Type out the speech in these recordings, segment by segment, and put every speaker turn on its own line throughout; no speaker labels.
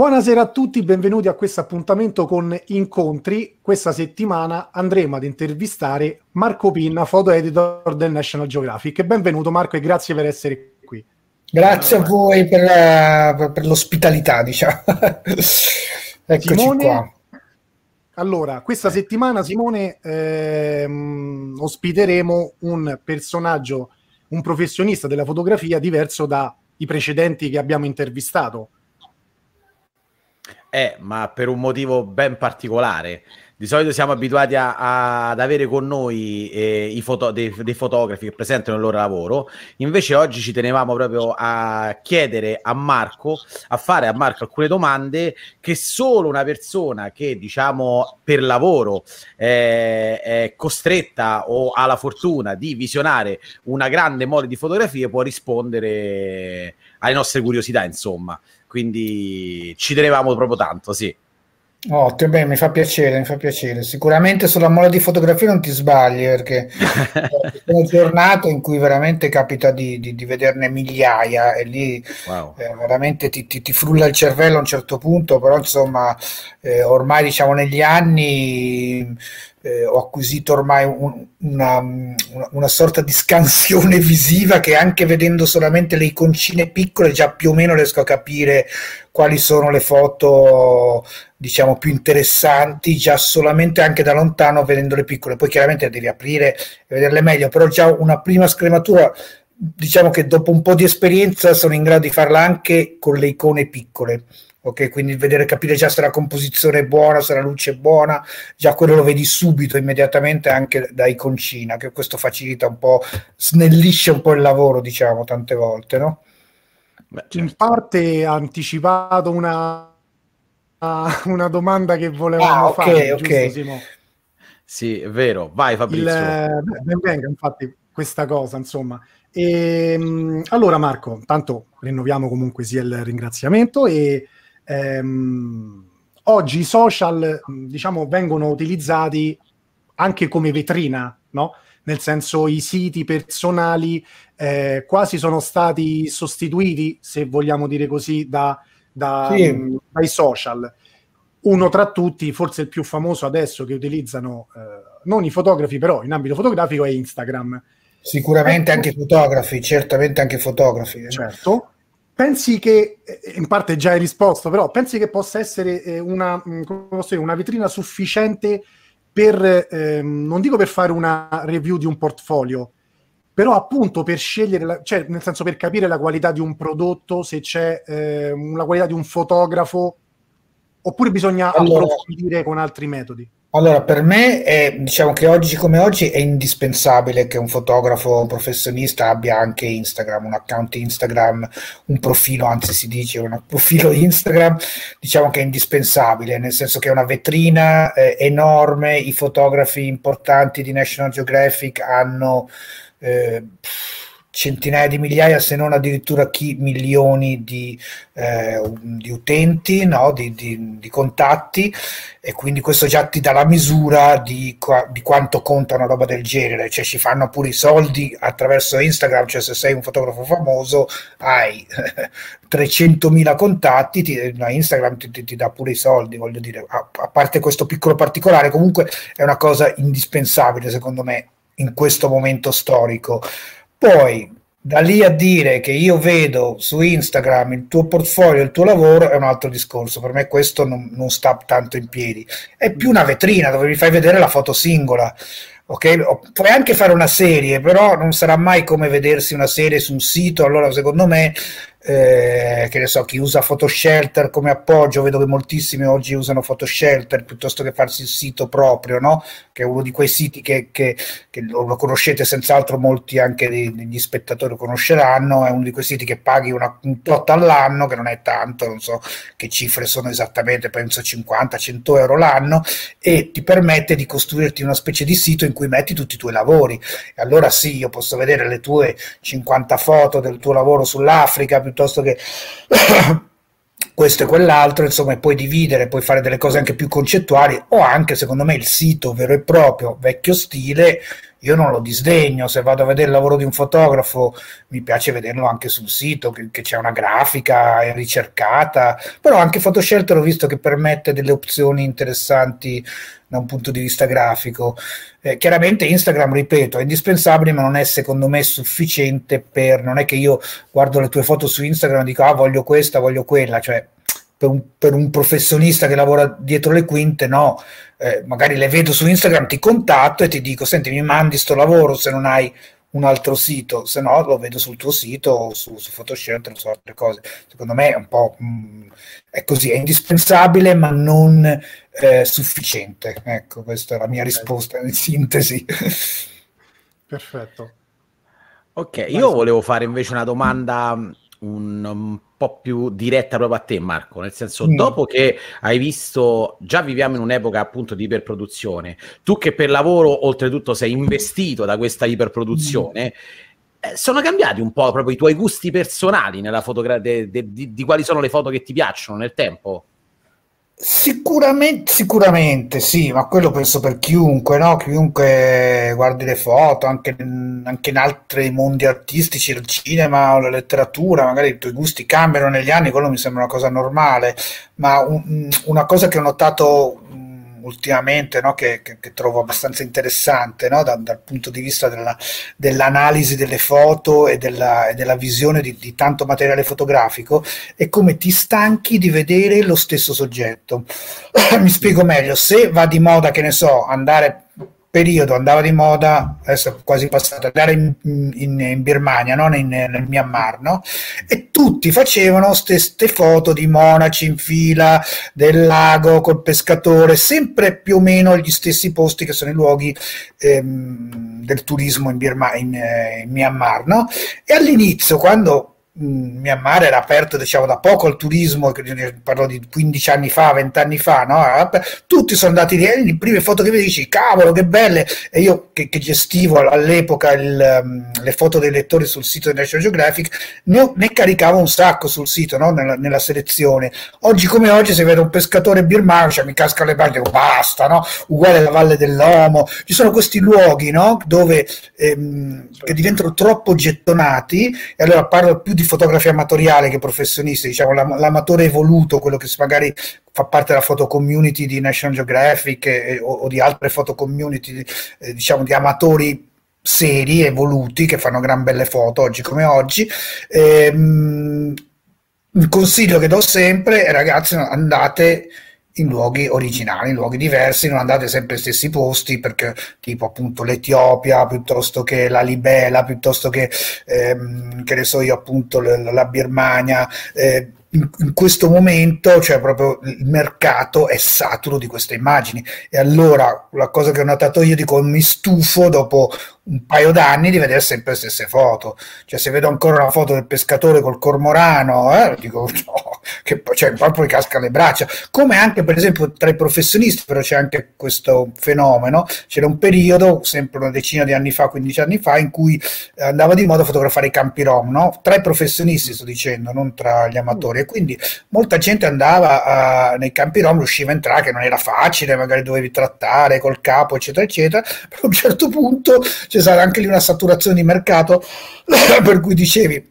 Buonasera a tutti, benvenuti a questo appuntamento con Incontri. Questa settimana andremo ad intervistare Marco Pinna, foto editor del National Geographic. Benvenuto Marco e grazie per essere qui.
Grazie a voi per, la, per l'ospitalità, diciamo.
Eccoci Simone, qua. Allora, questa settimana Simone ehm, ospiteremo un personaggio, un professionista della fotografia diverso dai precedenti che abbiamo intervistato
eh, ma per un motivo ben particolare. Di solito siamo abituati a, a, ad avere con noi eh, i foto, dei, dei, fotografi che presentano il loro lavoro, invece oggi ci tenevamo proprio a chiedere a Marco, a fare a Marco alcune domande che solo una persona che diciamo per lavoro eh, è costretta o ha la fortuna di visionare una grande mole di fotografie può rispondere alle nostre curiosità, insomma quindi ci tenevamo proprio tanto, sì.
Ottimo, beh, mi fa piacere, mi fa piacere. Sicuramente sulla mola di fotografia non ti sbagli perché sono giornate in cui veramente capita di, di, di vederne migliaia e lì wow. eh, veramente ti, ti, ti, frulla il cervello a un certo punto, però insomma eh, ormai diciamo negli anni eh, ho acquisito ormai un, una, una, sorta di scansione visiva che anche vedendo solamente le iconcine piccole già più o meno riesco a capire quali sono le foto diciamo più interessanti già solamente anche da lontano vedendo le piccole. Poi chiaramente devi aprire e vederle meglio però già una prima scrematura diciamo che dopo un po' di esperienza sono in grado di farla anche con le icone piccole ok? Quindi vedere, capire già se la composizione è buona, se la luce è buona, già quello lo vedi subito, immediatamente anche da iconcina, che questo facilita un po', snellisce un po' il lavoro, diciamo, tante volte, no?
Beh, certo. In parte ha anticipato una, una domanda che volevamo ah, okay, fare, okay. Giusto,
sì, è vero. Vai Fabrizio. Il,
ben venga, infatti, questa cosa, insomma. E, ehm, allora Marco, tanto rinnoviamo comunque sia il ringraziamento e ehm, oggi i social, diciamo, vengono utilizzati anche come vetrina, no? Nel senso i siti personali eh, quasi sono stati sostituiti, se vogliamo dire così, da, da, sì. mh, dai social. Uno tra tutti, forse il più famoso adesso che utilizzano eh, non i fotografi, però in ambito fotografico è Instagram.
Sicuramente ecco. anche fotografi, certamente anche fotografi.
Eh. Certo pensi che, eh, in parte già hai risposto, però pensi che possa essere eh, una, mm, una vetrina sufficiente per, ehm, non dico per fare una review di un portfolio, però appunto per scegliere, la, cioè nel senso per capire la qualità di un prodotto, se c'è eh, la qualità di un fotografo, oppure bisogna allora, approfondire con altri metodi?
Allora, per me è, diciamo che oggi come oggi è indispensabile che un fotografo professionista abbia anche Instagram, un account Instagram, un profilo, anzi si dice un profilo Instagram, diciamo che è indispensabile, nel senso che è una vetrina eh, enorme, i fotografi importanti di National Geographic hanno... Eh, centinaia di migliaia, se non addirittura chi, milioni di, eh, di utenti, no? di, di, di, contatti, e quindi questo già ti dà la misura di, di, quanto conta una roba del genere, cioè ci fanno pure i soldi attraverso Instagram, cioè se sei un fotografo famoso hai 300.000 contatti, ti, no, Instagram ti, ti, ti, dà pure i soldi, voglio dire, a, a parte questo piccolo particolare, comunque è una cosa indispensabile secondo me in questo momento storico. Poi da lì a dire che io vedo su Instagram il tuo portfolio, il tuo lavoro è un altro discorso. Per me questo non, non sta tanto in piedi. È più una vetrina dove mi fai vedere la foto singola. Ok, puoi anche fare una serie, però non sarà mai come vedersi una serie su un sito. Allora, secondo me, eh, che ne so, chi usa PhotoShelter come appoggio, vedo che moltissimi oggi usano PhotoShelter piuttosto che farsi il sito proprio, no? che è uno di quei siti che, che, che lo, conoscete senz'altro, molti anche degli spettatori lo conosceranno, è uno di quei siti che paghi una, un tot all'anno, che non è tanto, non so che cifre sono esattamente, penso 50-100 euro l'anno, e ti permette di costruirti una specie di sito in cui metti tutti i tuoi lavori. E allora sì, io posso vedere le tue 50 foto del tuo lavoro sull'Africa, piuttosto che questo e quell'altro, insomma, e puoi dividere, puoi fare delle cose anche più concettuali o anche, secondo me, il sito vero e proprio, vecchio stile, io non lo disdegno, se vado a vedere il lavoro di un fotografo mi piace vederlo anche sul sito, che, che c'è una grafica ricercata, però anche Photoshelter ho visto che permette delle opzioni interessanti da un punto di vista grafico. Eh, chiaramente Instagram, ripeto, è indispensabile, ma non è secondo me sufficiente per... Non è che io guardo le tue foto su Instagram e dico, ah, voglio questa, voglio quella, cioè per un, per un professionista che lavora dietro le quinte, no. Eh, magari le vedo su Instagram, ti contatto e ti dico, senti, mi mandi sto lavoro se non hai un altro sito, se no lo vedo sul tuo sito o su, su Photoshop, su altre cose. Secondo me è un po' mh, mm, è così, è indispensabile ma non eh, sufficiente. Ecco, questa è la mia risposta in sintesi.
Perfetto.
Ok, io volevo fare invece una domanda un, un, po' più diretta proprio a te, Marco. Nel senso, mm. dopo che hai visto, già viviamo in un'epoca appunto di iperproduzione, tu che per lavoro oltretutto sei investito da questa iperproduzione. Mm. Eh, sono cambiati un po' proprio i tuoi gusti personali nella fotografia, di, di quali sono le foto che ti piacciono nel tempo?
Sicuramente, sicuramente sì, ma quello penso per chiunque, no? chiunque guardi le foto, anche, anche, in altri mondi artistici, il cinema o la letteratura, magari i tuoi gusti cambiano negli anni, quello mi sembra una cosa normale, ma un, una cosa che ho notato ultimamente no, che, che, che, trovo abbastanza interessante no, da, dal punto di vista della, dell'analisi delle foto e della, e della visione di, di, tanto materiale fotografico è come ti stanchi di vedere lo stesso soggetto. Mi spiego meglio, se va di moda, che ne so, andare periodo andava di moda, adesso è quasi passato, andare in, in, in Birmania, non in, nel Myanmar, no? E tutti facevano queste foto di monaci in fila del lago col pescatore, sempre più o meno gli stessi posti che sono i luoghi ehm, del turismo in, Birma, in, eh, in Myanmar, no? E all'inizio, quando Myanmar era aperto diciamo da poco al turismo, parlo di 15 anni fa, 20 anni fa, no? tutti sono andati lì, le prime foto che vedi dici cavolo che belle, e io che, che gestivo all'epoca il, um, le foto dei lettori sul sito di National Geographic, ne, ne caricavo un sacco sul sito, no? nella, nella, selezione. Oggi come oggi se vedo un pescatore birmano, cioè, mi casca le palle, dico basta, no? uguale alla Valle dell'Omo, ci sono questi luoghi no? dove ehm, che diventano troppo gettonati, e allora parlo più di fotografia amatoriale che professionisti, diciamo l'amatore evoluto, quello che magari fa parte della foto community di National Geographic e, o, o, di altre foto community, eh, diciamo di amatori seri, evoluti, che fanno gran belle foto oggi come oggi. Ehm, il consiglio che do sempre è ragazzi andate in luoghi originali, in luoghi diversi, non andate sempre ai stessi posti perché tipo appunto l'Etiopia piuttosto che la Libela, piuttosto che, ehm, che ne so io appunto la, la Birmania, eh, in, questo momento cioè proprio il mercato è saturo di queste immagini e allora la cosa che ho notato io dico mi stufo dopo un paio d'anni di vedere sempre le stesse foto. Cioè, se vedo ancora una foto del pescatore col cormorano, eh, dico, no, che cioè, proprio casca le braccia. Come anche, per esempio, tra i professionisti, però c'è anche questo fenomeno. C'era un periodo, sempre una decina di anni fa, 15 anni fa, in cui andava di moda fotografare i campi rom, no? Tra i professionisti, sto dicendo, non tra gli amatori. E quindi molta gente andava a, nei campi rom, riusciva a entrare, che non era facile, magari dovevi trattare col capo, eccetera, eccetera. Però a un certo punto c'è stata anche lì una saturazione di mercato per cui dicevi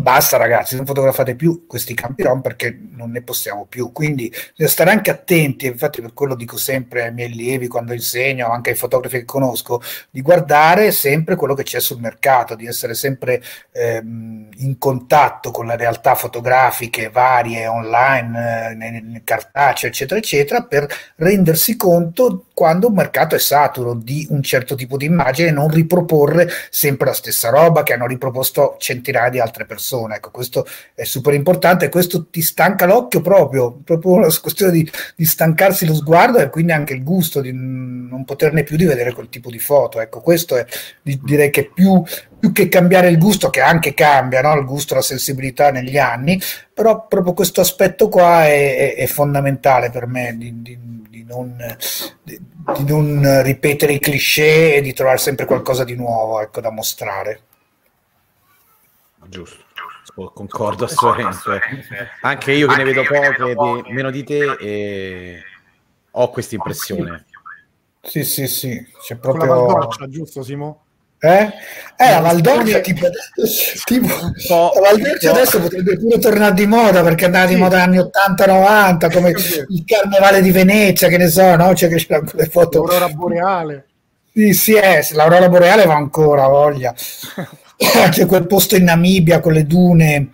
basta ragazzi, non fotografate più questi campi rom perché non ne possiamo più, quindi bisogna stare anche attenti, infatti per quello dico sempre ai miei allievi quando insegno, anche ai fotografi che conosco, di guardare sempre quello che c'è sul mercato, di essere sempre ehm, in contatto con le realtà fotografiche varie, online, eh, cartacee, eccetera, eccetera, per rendersi conto quando un mercato è saturo di un certo tipo di immagine e non riproporre sempre la stessa roba che hanno riproposto centinaia di altre persone persona. Ecco, questo è super importante questo ti stanca l'occhio proprio, proprio una questione di, di, stancarsi lo sguardo e quindi anche il gusto di non poterne più di vedere quel tipo di foto. Ecco, questo è direi che più, più che cambiare il gusto, che anche cambia no? il gusto, la sensibilità negli anni, però proprio questo aspetto qua è, è, è fondamentale per me di, di, di, non, di, non, ripetere i cliché e di trovare sempre qualcosa di nuovo ecco, da mostrare.
Giusto. Concordo assolutamente. Anche io che ne vedo poche, di, meno di te, e ho questa impressione.
Sì, sì, sì, c'è
proprio... Con la Valdorcia, giusto Simo?
Eh? Eh, la Valdorcia tipo, tipo la Valdorcia adesso potrebbe pure tornare di moda perché andava di moda negli anni 80-90 come il carnevale di Venezia, che ne so, no? C'è che c'è le foto.
L'aurora boreale.
Sì, sì, è, l'aurora boreale va ancora, voglia. C'è quel posto in Namibia con le dune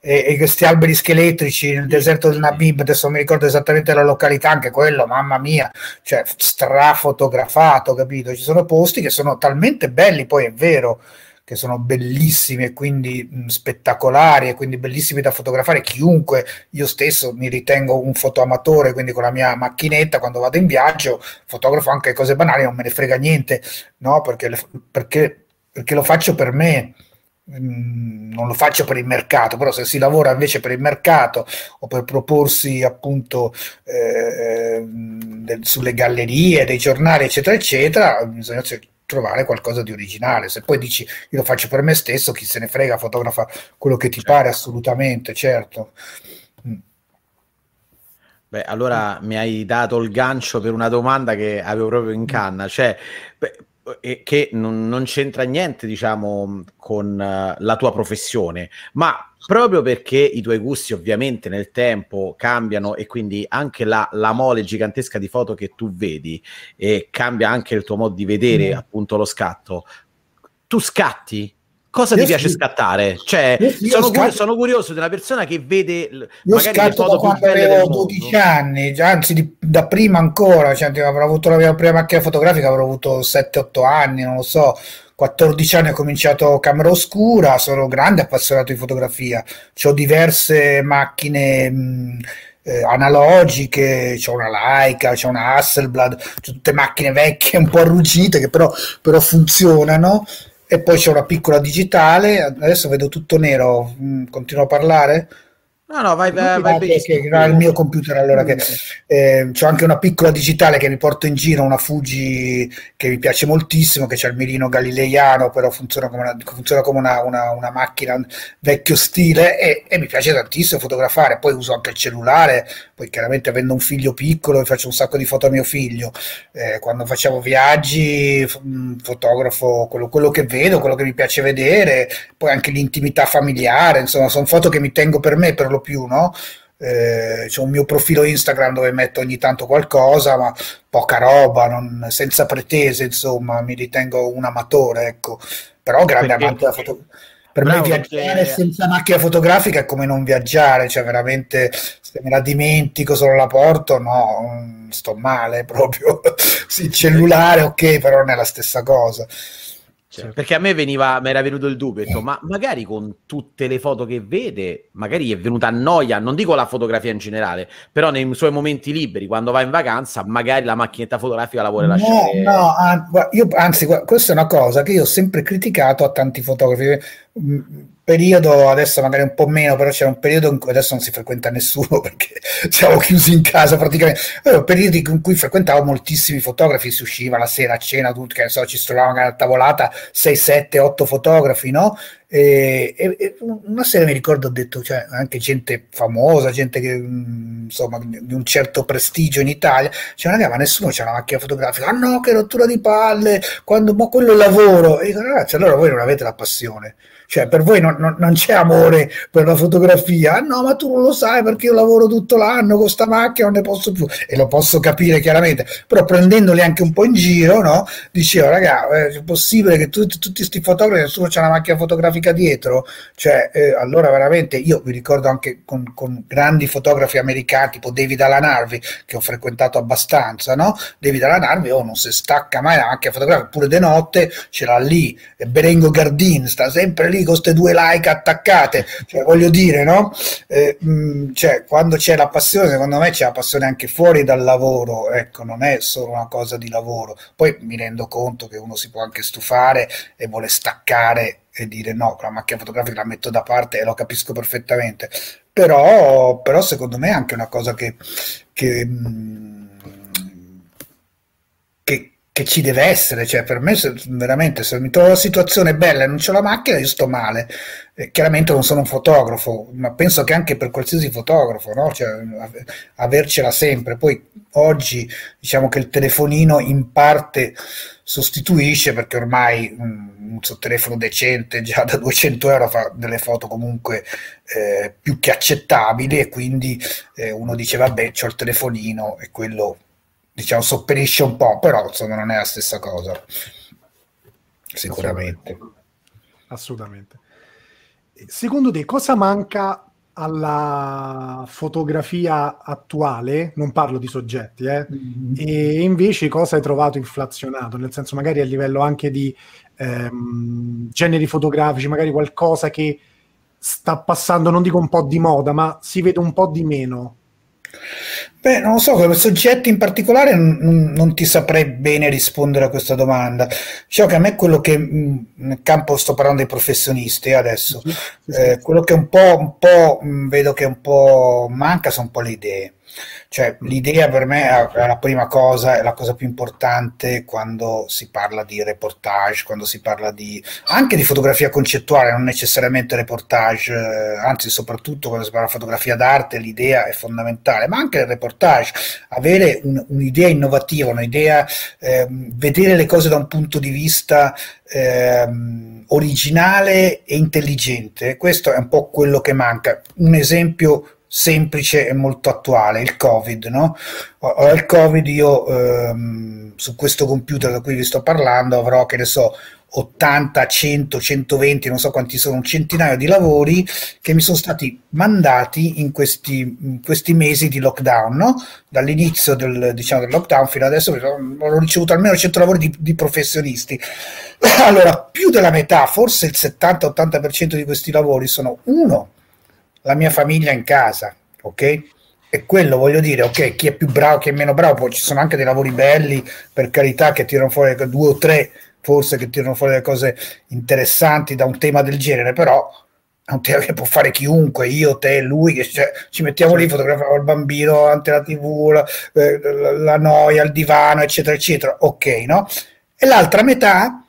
e, e, questi alberi scheletrici nel deserto del Namib, adesso non mi ricordo esattamente la località, anche quello, mamma mia, cioè strafotografato, capito? Ci sono posti che sono talmente belli, poi è vero, che sono bellissimi e quindi mh, spettacolari e quindi bellissimi da fotografare. Chiunque, io stesso mi ritengo un fotoamatore, quindi con la mia macchinetta quando vado in viaggio fotografo anche cose banali, non me ne frega niente, no? Perché, perché, perché lo faccio per me non lo faccio per il mercato, però se si lavora invece per il mercato o per proporsi appunto eh, del, sulle gallerie, dei giornali, eccetera, eccetera, bisogna trovare qualcosa di originale. Se poi dici io lo faccio per me stesso, chi se ne frega, fotografa quello che ti certo. pare, assolutamente, certo.
Mm. Beh, allora mi hai dato il gancio per una domanda che avevo proprio in canna, cioè beh, che non, non, c'entra niente, diciamo, con uh, la tua professione, ma proprio perché i tuoi gusti ovviamente nel tempo cambiano e quindi anche la, la mole gigantesca di foto che tu vedi e cambia anche il tuo modo di vedere mm. appunto lo scatto. Tu scatti? Cosa io ti piace sì. scattare? Cioè, io, sono, scatto... sono, curioso di una persona che vede
io foto più belle avevo 12 anni, anzi di, da prima ancora, cioè, avrò avuto la mia prima macchina fotografica, avrò avuto 7-8 anni, non lo so. 14 anni ho cominciato camera oscura, sono grande appassionato di fotografia, ho diverse macchine mh, eh, analogiche, c'ho una Leica, c'ho una Hasselblad, c'ho tutte macchine vecchie un po' arrugginite che però, però funzionano e poi c'è una piccola digitale, adesso vedo tutto nero, mm, continuo a parlare?
No, no, vai, vai, vai
benissimo. Che, il mio computer allora che eh, c'ho anche una piccola digitale che mi porto in giro, una Fuji che mi piace moltissimo, che c'è il mirino galileiano, però funziona come una, funziona come una, una, una macchina vecchio stile e, e, mi piace tantissimo fotografare. Poi uso anche il cellulare, poi chiaramente avendo un figlio piccolo faccio un sacco di foto a mio figlio. Eh, quando facciamo viaggi mm, fotografo quello, quello che vedo, quello che mi piace vedere, poi anche l'intimità familiare, insomma sono foto che mi tengo per me, per lo più, no? Eh, c'è un mio profilo Instagram dove metto ogni tanto qualcosa, ma poca roba, non, senza pretese, insomma, mi ritengo un amatore, ecco. Però grande perché, amante della fotografia. Per me viaggiare perché... senza macchina fotografica è come non viaggiare, cioè veramente se me la dimentico, solo la porto, no, sto male proprio. sì, il cellulare ok, però non è la stessa cosa.
Cioè, perché a me veniva, mi era venuto il dubbio, detto, ma magari con tutte le foto che vede, magari è venuta a noia, non dico la fotografia in generale, però nei suoi momenti liberi, quando va in vacanza, magari la macchinetta fotografica la vuole lasciare.
No, no, io, anzi, questa è una cosa che io ho sempre criticato a tanti fotografi periodo, adesso magari un po' meno, però c'era un periodo in cui adesso non si frequenta nessuno perché siamo chiusi in casa praticamente. Avevo periodi in cui frequentavo moltissimi fotografi, si usciva la sera a cena, tutti, che ne so, ci si trovava a tavolata 6, 7, 8 fotografi, no? E, e, una sera mi ricordo ho detto, cioè, anche gente famosa, gente che mm, insomma di un certo prestigio in Italia, cioè, raga, ma nessuno c'ha una macchina fotografica, ah no, che rottura di palle, quando, ma quello è lavoro. E dico, ragazzi, allora voi non avete la passione cioè, per voi non, non, non, c'è amore per la fotografia? Ah, no, ma tu non lo sai perché io lavoro tutto l'anno con sta macchina, non ne posso più. E lo posso capire chiaramente, però prendendoli anche un po' in giro, no? Dicevo, raga, è possibile che tu, tutti questi fotografi, nessuno c'è una macchina fotografica dietro? Cioè, eh, allora veramente, io vi ricordo anche con, con, grandi fotografi americani, tipo David Alan Harvey, che ho frequentato abbastanza, no? David Alan Harvey, oh, non si stacca mai la macchina fotografica, pure de notte ce l'ha lì. E Berengo Gardin sta sempre lì lì con queste due like attaccate, cioè, voglio dire, no? Eh, mh, mm, cioè, quando c'è la passione, secondo me c'è la passione anche fuori dal lavoro, ecco, non è solo una cosa di lavoro. Poi mi rendo conto che uno si può anche stufare e vuole staccare e dire no, la macchina fotografica la metto da parte e lo capisco perfettamente. Però, però secondo me è anche una cosa che, che, mm, che che ci deve essere, cioè per me se, veramente se mi trovo una situazione bella e non c'ho la macchina io sto male, eh, chiaramente non sono un fotografo, ma penso che anche per qualsiasi fotografo, no? cioè, avercela sempre, poi oggi diciamo che il telefonino in parte sostituisce perché ormai un, un telefono decente già da 200 euro fa delle foto comunque eh, più che accettabili e quindi eh, uno dice vabbè c'ho il telefonino e quello diciamo sopperisce un po', però insomma non è la stessa cosa. Sicuramente.
Assolutamente. Secondo te cosa manca alla fotografia attuale? Non parlo di soggetti, eh? mm-hmm. e invece cosa hai trovato inflazionato? Nel senso magari a livello anche di ehm, generi fotografici, magari qualcosa che sta passando, non dico un po' di moda, ma si vede un po' di meno
Beh, non lo so, come soggetti in particolare non, non, ti saprei bene rispondere a questa domanda. Diciamo che a me quello che nel campo sto parlando dei professionisti adesso, sì. Eh, quello che un po', un po' vedo che un po' manca sono un po' le idee. Cioè, l'idea per me è la prima cosa, è la cosa più importante quando si parla di reportage, quando si parla di, anche di fotografia concettuale, non necessariamente reportage, eh, anzi soprattutto quando si parla di fotografia d'arte l'idea è fondamentale, ma anche il reportage, avere un, un'idea innovativa, un'idea, eh, vedere le cose da un punto di vista eh, originale e intelligente, questo è un po' quello che manca. Un esempio semplice e molto attuale, il Covid. No? Ora, il Covid io ehm, su questo computer da cui vi sto parlando avrò, che ne so, 80, 100, 120, non so quanti sono, un centinaio di lavori che mi sono stati mandati in questi, in questi mesi di lockdown, no? dall'inizio del, diciamo, del, lockdown fino adesso ho ricevuto almeno 100 lavori di, di professionisti. Allora, più della metà, forse il 70-80% di questi lavori sono uno, la mia famiglia in casa, ok? E quello voglio dire, ok, chi è più bravo, chi è meno bravo, poi ci sono anche dei lavori belli, per carità, che tirano fuori due o tre, forse che tirano fuori delle cose interessanti da un tema del genere, però è un tema che può fare chiunque, io, te, lui, che cioè, ci mettiamo lì, fotografiamo il bambino davanti alla tv, la, eh, la, la noia, il divano, eccetera, eccetera, ok, no? E l'altra metà,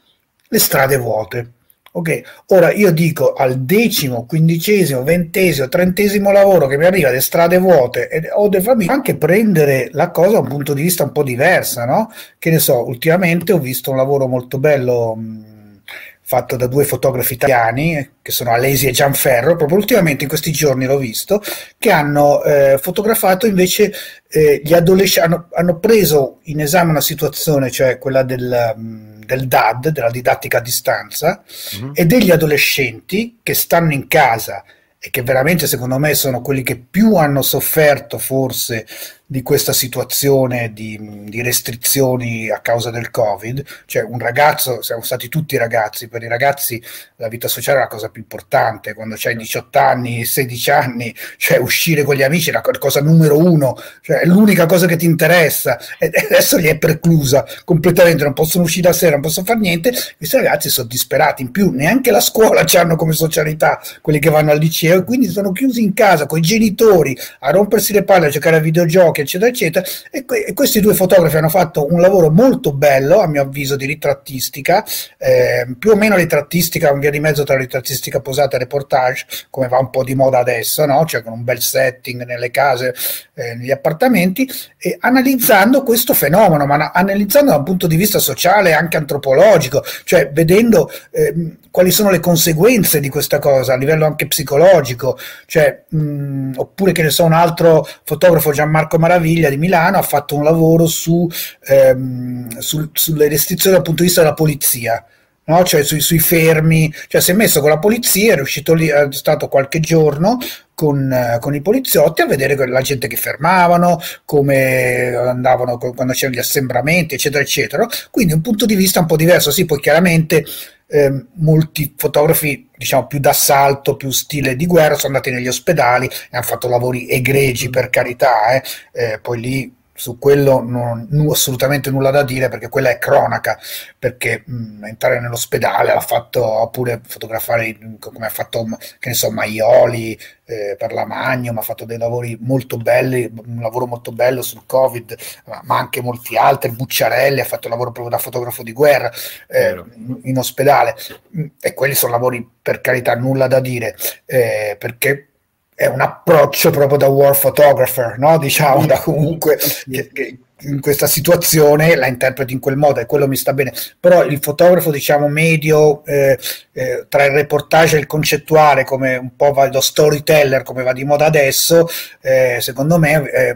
le strade vuote Ok, ora io dico al decimo, quindicesimo, ventesimo, trentesimo lavoro che mi arriva le strade vuote e, o le famiglie, anche prendere la cosa da un punto di vista un po' diverso, no? Che ne so, ultimamente ho visto un lavoro molto bello mh, fatto da due fotografi italiani che sono Alesi e Gianferro, proprio ultimamente in questi giorni l'ho visto, che hanno eh, fotografato invece eh, gli adolescenti, hanno, hanno, preso in esame una situazione, cioè quella del... Mh, del DAD, della didattica a distanza, mm-hmm. e degli adolescenti che stanno in casa e che veramente secondo me sono quelli che più hanno sofferto forse di questa situazione di, di, restrizioni a causa del Covid, cioè un ragazzo, siamo stati tutti ragazzi, per i ragazzi la vita sociale è la cosa più importante, quando hai 18 anni, 16 anni, cioè uscire con gli amici è la cosa numero uno, cioè è l'unica cosa che ti interessa. E adesso gli è preclusa completamente, non possono uscire la sera, non possono fare niente, questi ragazzi sono disperati, in più neanche la scuola ci hanno come socialità quelli che vanno al liceo e quindi sono chiusi in casa con i genitori a rompersi le palle, a giocare a videogiochi, blocchi, eccetera, eccetera. E, que- e, questi due fotografi hanno fatto un lavoro molto bello, a mio avviso, di ritrattistica, eh, più o meno ritrattistica, un via di mezzo tra ritrattistica posata e reportage, come va un po' di moda adesso, no? cioè con un bel setting nelle case, eh, negli appartamenti, e analizzando questo fenomeno, ma analizzando da un punto di vista sociale e anche antropologico, cioè vedendo eh, quali sono le conseguenze di questa cosa a livello anche psicologico, cioè, mh, oppure che ne so, un altro fotografo Gianmarco Maraviglia di Milano ha fatto un lavoro su, ehm, sul, sulle restrizioni dal punto di vista della polizia. No? Cioè sui, sui, fermi, cioè si è messo con la polizia, è riuscito lì, è stato qualche giorno con, con, i poliziotti a vedere la gente che fermavano, come andavano quando c'erano gli assembramenti, eccetera, eccetera. Quindi un punto di vista un po' diverso, sì, poi chiaramente eh, molti fotografi diciamo più d'assalto, più stile di guerra sono andati negli ospedali e hanno fatto lavori egregi per carità, eh. Eh, poi lì su quello non, non, assolutamente nulla da dire perché quella è cronaca, perché mh, mm, entrare nell'ospedale ha fatto, oppure fotografare come ha fatto che ne so, Maioli eh, per la Magnum, ha fatto dei lavori molto belli, un lavoro molto bello sul Covid, ma, ma anche molti altri, Bucciarelli ha fatto un lavoro proprio da fotografo di guerra eh, in ospedale. Mm, e quelli sono lavori per carità nulla da dire, eh, perché è un approccio proprio da war photographer, no? diciamo, da comunque che, che in questa situazione la interpreto in quel modo e quello mi sta bene. Però il fotografo, diciamo, medio eh, eh, tra il reportage e il concettuale, come un po' va lo storyteller, come va di moda adesso, eh, secondo me eh,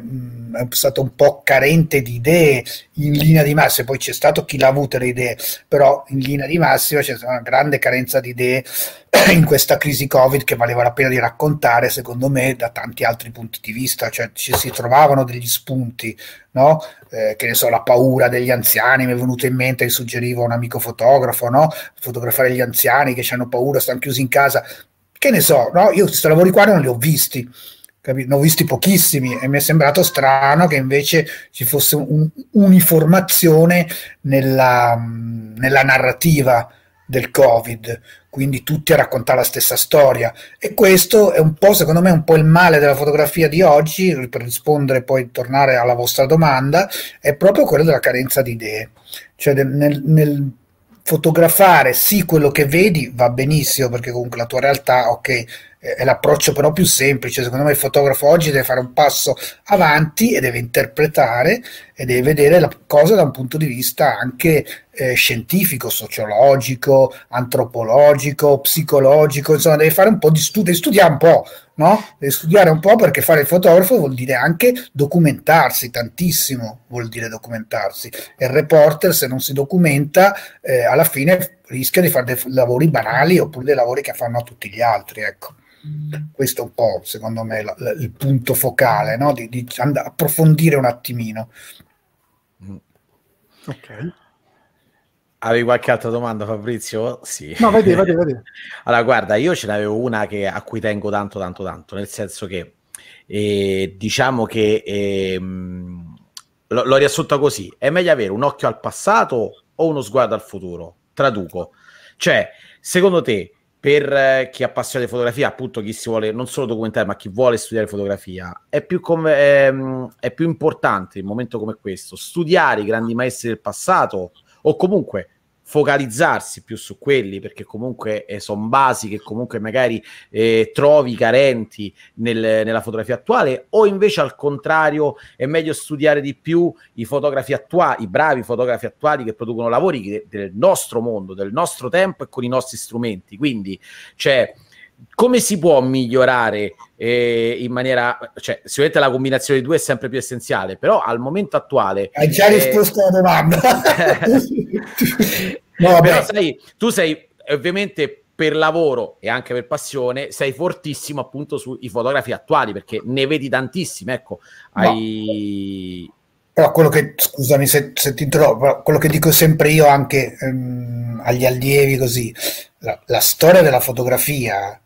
è stato un po' carente di idee in linea di massima. Poi c'è stato chi l'ha avuto le idee, però in linea di massima c'è stata una grande carenza di idee in questa crisi Covid che valeva la pena di raccontare, secondo me, da tanti altri punti di vista, cioè ci si trovavano degli spunti, no? Eh, che ne so, la paura degli anziani, mi è venuto in mente, che suggeriva un amico fotografo, no? Fotografare gli anziani che hanno paura, stanno chiusi in casa, che ne so, no? Io questi lavori qua non li ho visti, capito? ne ho visti pochissimi e mi è sembrato strano che invece ci fosse un, un'uniformazione nella, nella narrativa del Covid, quindi tutti a raccontare la stessa storia. E questo è un po', secondo me, un po' il male della fotografia di oggi, per rispondere poi tornare alla vostra domanda, è proprio quello della carenza di idee. Cioè nel, nel fotografare sì quello che vedi va benissimo perché comunque la tua realtà ok è l'approccio però più semplice. Secondo me il fotografo oggi deve fare un passo avanti e deve interpretare e deve vedere la cosa da un punto di vista anche eh, scientifico, sociologico, antropologico, psicologico, insomma deve fare un po' di studio, deve studiare un po', no? Deve studiare un po' perché fare il fotografo vuol dire anche documentarsi, tantissimo vuol dire documentarsi. E il reporter se non si documenta eh, alla fine rischia di fare dei lavori banali oppure dei lavori che fanno a tutti gli altri, ecco. Questo è un po', secondo me, la, la, il punto focale, no? di, di and- approfondire un attimino.
Ok. Avevi qualche altra domanda, Fabrizio? Sì.
No, vedi, vedi, vedi.
allora, guarda, io ce n'avevo una che, a cui tengo tanto, tanto, tanto, nel senso che eh, diciamo che eh, l- l'ho riassunta così: è meglio avere un occhio al passato o uno sguardo al futuro? Traduco. Cioè, secondo te, per eh, chi ha passione di fotografia, appunto chi si vuole non solo documentare, ma chi vuole studiare fotografia, è più, com- è, ehm, è più importante in un momento come questo studiare i grandi maestri del passato o comunque focalizzarsi più su quelli perché comunque eh, sono basi che comunque magari eh, trovi carenti nel, nella fotografia attuale o invece al contrario è meglio studiare di più i fotografi attuali, i bravi fotografi attuali che producono lavori del nostro mondo, del nostro tempo e con i nostri strumenti. Quindi c'è come si può migliorare eh, in maniera, cioè sicuramente la combinazione di due è sempre più essenziale, però al momento attuale...
Hai già eh, risposto alla domanda.
no, però sai, tu sei ovviamente per lavoro e anche per passione sei fortissimo appunto sui fotografi attuali perché ne vedi tantissimi, ecco, hai...
No. Però quello che, scusami se, se ti interrompo, quello che dico sempre io anche ehm, agli allievi così, la, la storia della fotografia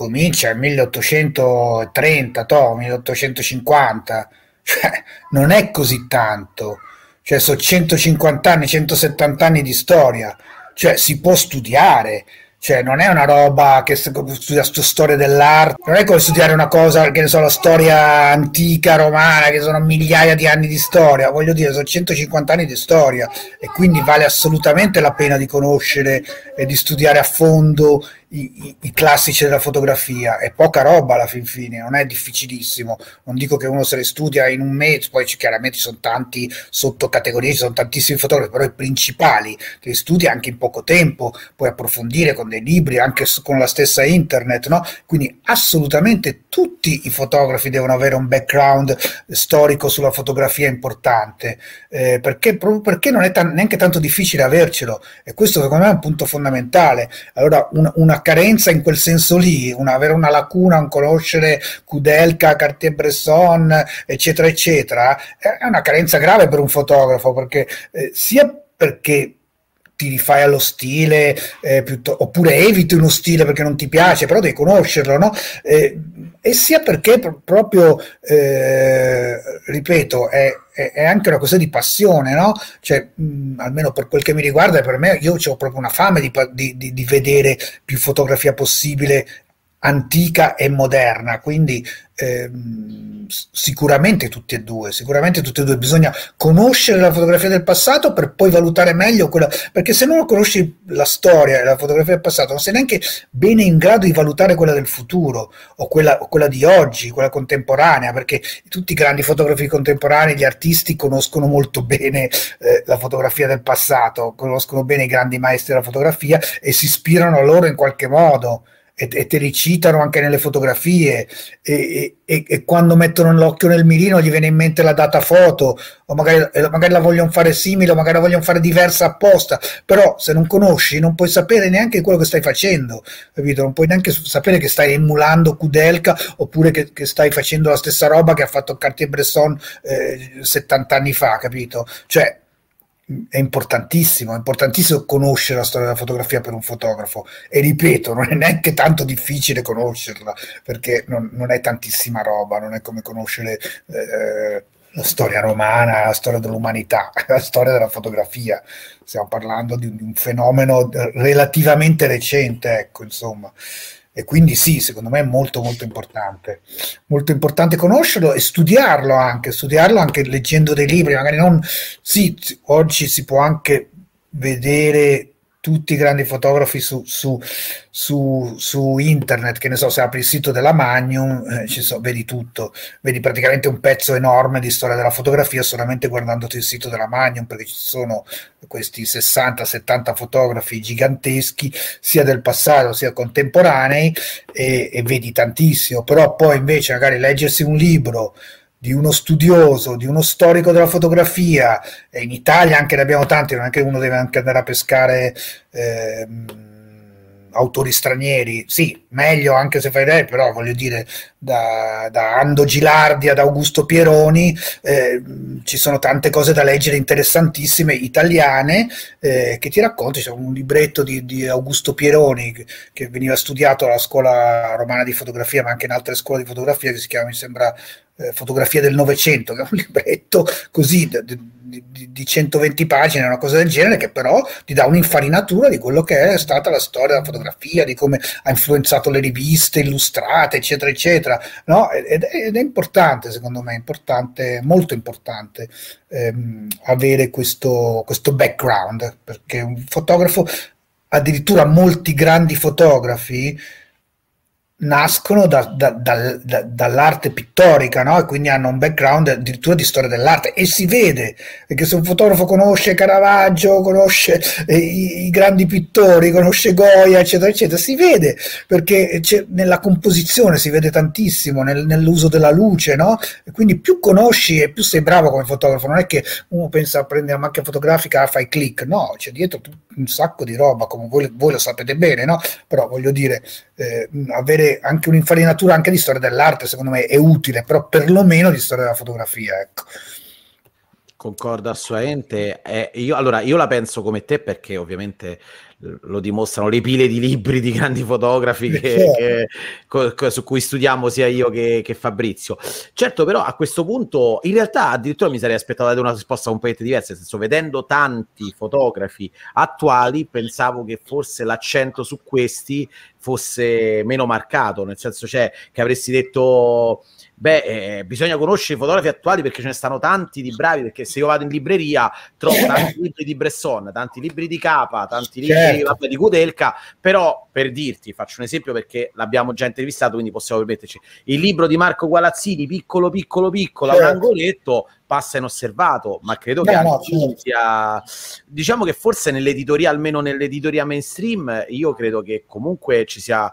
comincia nel 1830, to, 1850, cioè, non è così tanto, cioè sono 150 anni, 170 anni di storia, cioè si può studiare, cioè, non è una roba che studia storia dell'arte, non è come studiare una cosa, che ne so, la storia antica romana, che sono migliaia di anni di storia. Voglio dire, sono 150 anni di storia. E quindi vale assolutamente la pena di conoscere e di studiare a fondo i, i, i, classici della fotografia. È poca roba alla fin fine, non è difficilissimo. Non dico che uno se le studia in un mese, poi chiaramente ci sono tanti sottocategorie, ci sono tantissimi fotografi, però i principali che studi anche in poco tempo, puoi approfondire con dei libri, anche con la stessa internet, no? Quindi assolutamente tutti i fotografi devono avere un background storico sulla fotografia importante, eh, perché, proprio perché non è t- neanche tanto difficile avercelo e questo secondo me è un punto fondamentale. Allora, una, una carenza in quel senso lì, una, avere una lacuna, un conoscere Kudelka, Cartier-Bresson, eccetera, eccetera, è una carenza grave per un fotografo, perché eh, sia perché ti rifai allo stile, eh, piuttosto, oppure eviti uno stile perché non ti piace, però devi conoscerlo, no? Eh, e sia perché pr- proprio, eh, ripeto, è, è, è, anche una cosa di passione, no? Cioè, mh, almeno per quel che mi riguarda, per me, io ho proprio una fame di, di, di, di vedere più fotografia possibile antica e moderna, quindi ehm, sicuramente tutti e due, sicuramente tutti e due, bisogna conoscere la fotografia del passato per poi valutare meglio quella, perché se non conosci la storia e la fotografia del passato non sei neanche bene in grado di valutare quella del futuro o quella, o quella di oggi, quella contemporanea, perché tutti i grandi fotografi contemporanei, gli artisti conoscono molto bene eh, la fotografia del passato, conoscono bene i grandi maestri della fotografia e si ispirano a loro in qualche modo e, e te li citano anche nelle fotografie e, e, e, quando mettono l'occhio nel mirino gli viene in mente la data foto o magari, magari, la vogliono fare simile o magari la vogliono fare diversa apposta però se non conosci non puoi sapere neanche quello che stai facendo capito? non puoi neanche sapere che stai emulando Kudelka oppure che, che stai facendo la stessa roba che ha fatto Cartier-Bresson eh, 70 anni fa capito? cioè è importantissimo, è importantissimo conoscere la storia della fotografia per un fotografo e ripeto, non è neanche tanto difficile conoscerla perché non, non è tantissima roba, non è come conoscere eh, la storia romana, la storia dell'umanità, la storia della fotografia, stiamo parlando di un, di un fenomeno relativamente recente, ecco, insomma. E quindi sì, secondo me è molto molto importante. Molto importante conoscerlo e studiarlo anche, studiarlo anche leggendo dei libri, magari non sì, oggi si può anche vedere tutti i grandi fotografi su, su, su, su, internet, che ne so, se apri il sito della Magnum, eh, so, vedi tutto, vedi praticamente un pezzo enorme di storia della fotografia solamente guardandoti il sito della Magnum, perché ci sono questi 60-70 fotografi giganteschi, sia del passato sia contemporanei, e, e vedi tantissimo, però poi invece magari leggersi un libro, di uno studioso, di uno storico della fotografia, e in Italia anche ne abbiamo tanti, non è che uno deve anche andare a pescare eh, autori stranieri, sì, meglio anche se fai lei, però voglio dire, da, da Ando Gilardi ad Augusto Pieroni eh, ci sono tante cose da leggere interessantissime, italiane, eh, che ti racconto, c'è un libretto di, di, Augusto Pieroni che, che veniva studiato alla scuola romana di fotografia, ma anche in altre scuole di fotografia, che si chiama, mi sembra, eh, fotografia del Novecento, che è un libretto così di, di, di, 120 pagine, una cosa del genere, che però ti dà un'infarinatura di quello che è stata la storia della fotografia, di come ha influenzato le riviste illustrate, eccetera, eccetera. No? Ed, ed, è, importante, secondo me, importante, molto importante ehm, avere questo, questo background, perché un fotografo, addirittura molti grandi fotografi, nascono da, da, da, dall'arte pittorica, no? E quindi hanno un background addirittura di storia dell'arte e si vede, perché se un fotografo conosce Caravaggio, conosce eh, i, i, grandi pittori, conosce Goya, eccetera, eccetera, si vede, perché nella composizione si vede tantissimo, nel, nell'uso della luce, no? E quindi più conosci e più sei bravo come fotografo, non è che uno pensa a prendere la macchina fotografica, fai click, no, c'è dietro un sacco di roba, come voi, voi lo sapete bene, no? Però voglio dire, eh, avere anche un'infarinatura anche di storia dell'arte, secondo me è utile, però perlomeno di storia della fotografia, ecco.
Concordo assolutamente. Eh, io, allora, io la penso come te perché ovviamente lo dimostrano le pile di libri di grandi fotografi che, certo. che, co, su cui studiamo sia io che, che, Fabrizio. Certo, però a questo punto, in realtà, addirittura mi sarei aspettato una risposta completamente diversa, nel senso, vedendo tanti fotografi attuali, pensavo che forse l'accento su questi fosse meno marcato, nel senso cioè, che avresti detto beh, eh, bisogna conoscere i fotografi attuali perché ce ne stanno tanti di bravi, perché se io vado in libreria trovo tanti libri di Bresson, tanti libri di Capa, tanti libri certo. di Kudelka, però per dirti, faccio un esempio perché l'abbiamo già intervistato, quindi possiamo permetterci, il libro di Marco Gualazzini, piccolo, piccolo, piccolo, certo. un angoletto, passa inosservato, ma credo che no, certo. sia... Diciamo che forse nell'editoria, almeno nell'editoria mainstream, io credo che comunque ci sia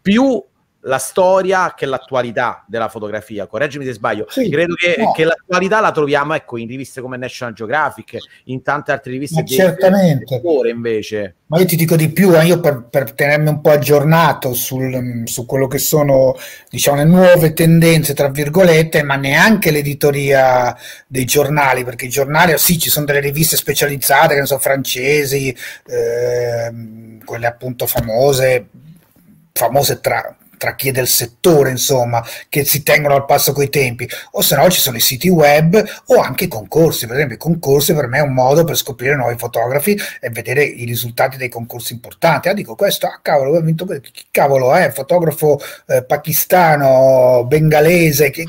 più la storia che l'attualità della fotografia. Correggimi se sbaglio. Sì, Credo che, no. che, l'attualità la troviamo ecco, in riviste come National Geographic, in tante altre riviste.
Ma certamente.
Ore invece.
Ma io ti dico di più, eh, io per, per, tenermi un po' aggiornato sul, su quello che sono diciamo, le nuove tendenze, tra virgolette, ma neanche l'editoria dei giornali, perché i giornali, sì, ci sono delle riviste specializzate, che ne so, francesi, eh, quelle appunto famose, famose tra, tra chi è del settore, insomma, che si tengono al passo coi tempi, o se no ci sono i siti web o anche i concorsi. Per esempio, i concorsi per me è un modo per scoprire nuovi fotografi e vedere i risultati dei concorsi importanti. Ah, dico questo, ah, cavolo, ho vinto chi cavolo è? fotografo eh, pakistano, bengalese, che,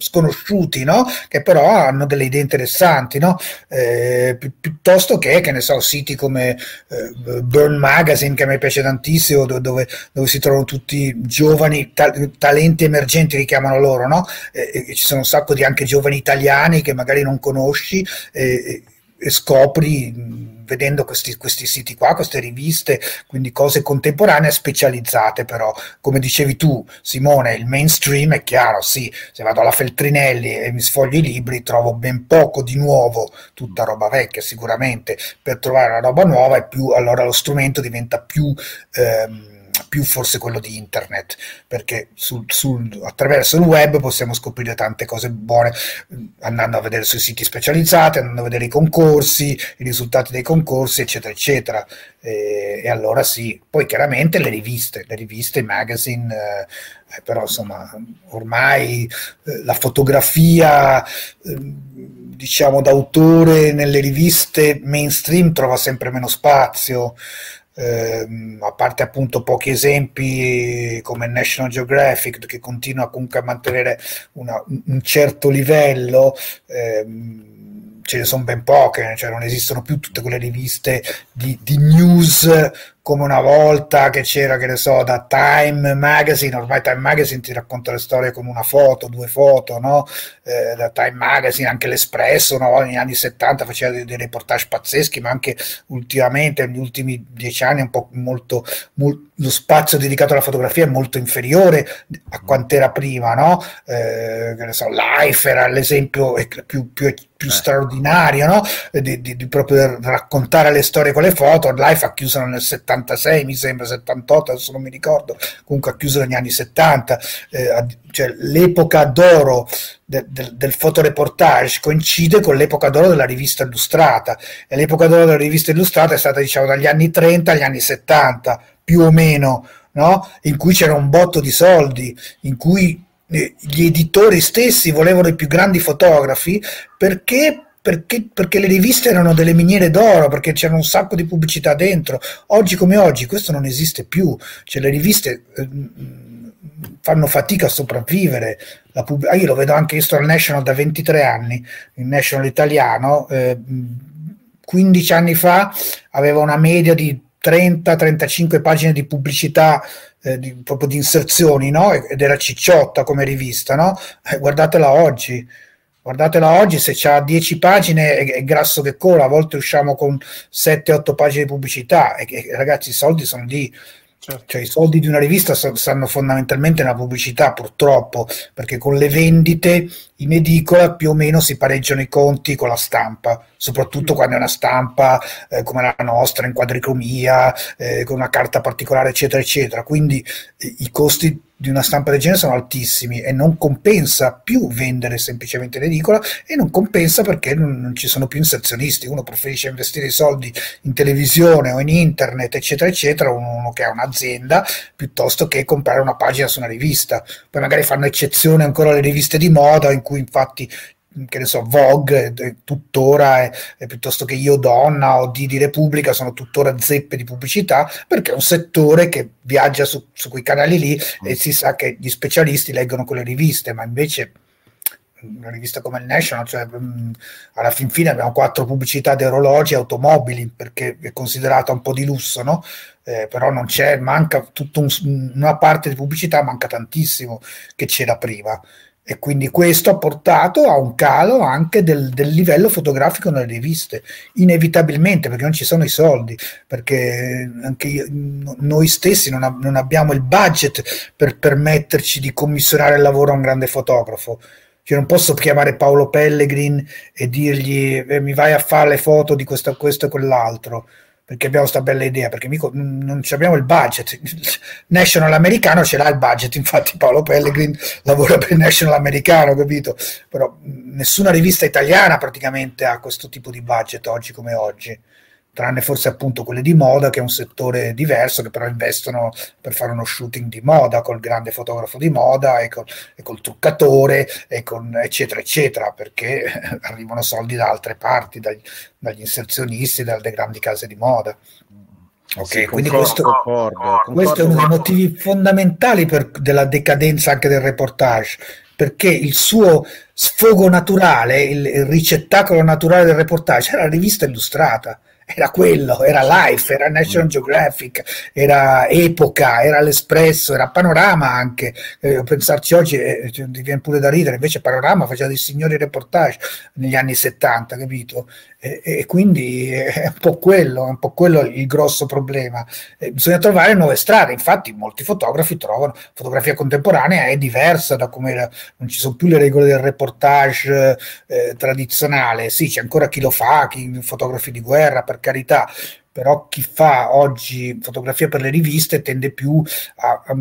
sconosciuti, no? che però hanno delle idee interessanti, no? eh, pi- piuttosto che, che ne so, siti come eh, Burn Magazine, che a me piace tantissimo, dove, dove, dove si trovano tutti giovani ta- talenti emergenti, li chiamano loro, no? Eh, ci sono un sacco di anche giovani italiani che magari non conosci e scopri vedendo questi, questi, siti qua, queste riviste, quindi cose contemporanee specializzate però, come dicevi tu Simone, il mainstream è chiaro, sì, se vado alla Feltrinelli e mi sfoglio i libri trovo ben poco di nuovo, tutta roba vecchia sicuramente, per trovare una roba nuova e più, allora lo strumento diventa più... Ehm, più forse quello di internet, perché sul, sul, attraverso il web possiamo scoprire tante cose buone andando a vedere sui siti specializzati, andando a vedere i concorsi, i risultati dei concorsi, eccetera, eccetera. E, e allora sì, poi chiaramente le riviste, le riviste, i magazine, eh, eh però insomma ormai eh, la fotografia... Eh, diciamo d'autore nelle riviste mainstream trova sempre meno spazio eh, a parte appunto pochi esempi come National Geographic che continua comunque a mantenere una, un certo livello, ehm, ce ne sono ben poche, cioè non esistono più tutte quelle riviste di, di news come una volta che c'era, che ne so, da Time Magazine, ormai Time Magazine ti racconta le storie con una foto, due foto, no? Eh, da Time Magazine, anche l'Espresso, no? negli anni 70 faceva dei, dei, reportage pazzeschi, ma anche ultimamente, negli ultimi dieci anni, un po' molto, molto lo spazio dedicato alla fotografia è molto inferiore a quant'era prima, no? Eh, che ne so, Life era l'esempio più, più, più eh. straordinario, no? Di, di, di, proprio raccontare le storie con le foto. Life ha chiuso nel 76, mi sembra, 78, adesso non mi ricordo, comunque ha chiuso negli anni 70, eh, cioè l'epoca d'oro de, de, del fotoreportage coincide con l'epoca d'oro della rivista illustrata e l'epoca d'oro della rivista illustrata è stata diciamo dagli anni 30 agli anni 70 più o meno, no? in cui c'era un botto di soldi, in cui eh, gli editori stessi volevano i più grandi fotografi perché perché, perché, le riviste erano delle miniere d'oro, perché c'era un sacco di pubblicità dentro. Oggi come oggi questo non esiste più, cioè le riviste eh, fanno fatica a sopravvivere. Pub- ah, io lo vedo anche, io sto al National da 23 anni, il National italiano, eh, 15 anni fa aveva una media di 30-35 pagine di pubblicità, eh, di, proprio di inserzioni, no? ed era cicciotta come rivista, no? Eh, guardatela oggi. Guardatela oggi, se c'ha 10 pagine è, è, grasso che cola, a volte usciamo con 7-8 pagine di pubblicità e, e ragazzi i soldi sono lì, Certo. Cioè, i soldi di una rivista stanno fondamentalmente nella pubblicità, purtroppo, perché con le vendite in edicola più o meno si pareggiano i conti con la stampa, soprattutto quando è una stampa eh, come la nostra, in quadricromia, eh, con una carta particolare, eccetera, eccetera. Quindi eh, i costi di una stampa del genere sono altissimi e non compensa più vendere semplicemente in edicola e non compensa perché non, non, ci sono più inserzionisti. Uno preferisce investire i soldi in televisione o in internet, eccetera, eccetera, uno che ha un'azienda piuttosto che comprare una pagina su una rivista. Poi magari fanno eccezione ancora le riviste di moda in cui infatti che ne so, Vogue tuttora è, è, piuttosto che Io Donna o Didi Repubblica sono tuttora zeppe di pubblicità perché è un settore che viaggia su, su quei canali lì mm. e si sa che gli specialisti leggono quelle riviste, ma invece una rivista come il National, cioè, mh, alla fin fine abbiamo quattro pubblicità di orologi e automobili perché è considerata un po' di lusso, no? Eh, però non c'è, manca tutta un, una parte di pubblicità, manca tantissimo che c'era prima e quindi questo ha portato a un calo anche del, del, livello fotografico nelle riviste, inevitabilmente perché non ci sono i soldi, perché anche io, noi stessi non, ha, non, abbiamo il budget per permetterci di commissionare il lavoro a un grande fotografo. Cioè non posso chiamare Paolo Pellegrin e dirgli eh, mi vai a fare le foto di questo, questo e quell'altro perché abbiamo questa bella idea, perché mico, non abbiamo il budget. National americano ce l'ha il budget, infatti Paolo Pellegrin lavora per il National americano, capito? Però nessuna rivista italiana praticamente ha questo tipo di budget oggi come oggi tranne forse appunto quelle di moda, che è un settore diverso, che però investono per fare uno shooting di moda col grande fotografo di moda e, col, e col truccatore, e con, eccetera, eccetera, perché arrivano soldi da altre parti, dagli, dagli inserzionisti, dalle grandi case di moda. Ok, sì, quindi questo, concordo, concordo, questo, è uno dei motivi fondamentali per, della decadenza anche del reportage, perché il suo sfogo naturale, il, il ricettacolo naturale del reportage era la rivista illustrata era quello, era Life, era National Geographic, era Epoca, era l'Espresso, era Panorama anche. Eh, pensarci oggi eh, ti viene pure da ridere, invece Panorama faceva dei signori reportage negli anni 70, capito? E, e quindi è un po' quello, è un po' quello il grosso problema. Eh, bisogna trovare nuove strade, infatti molti fotografi trovano, fotografia contemporanea è diversa da come era, non ci sono più le regole del reportage eh, tradizionale, sì c'è ancora chi lo fa, chi fotografi di guerra per carità, però chi fa oggi fotografia per le riviste tende più a, a,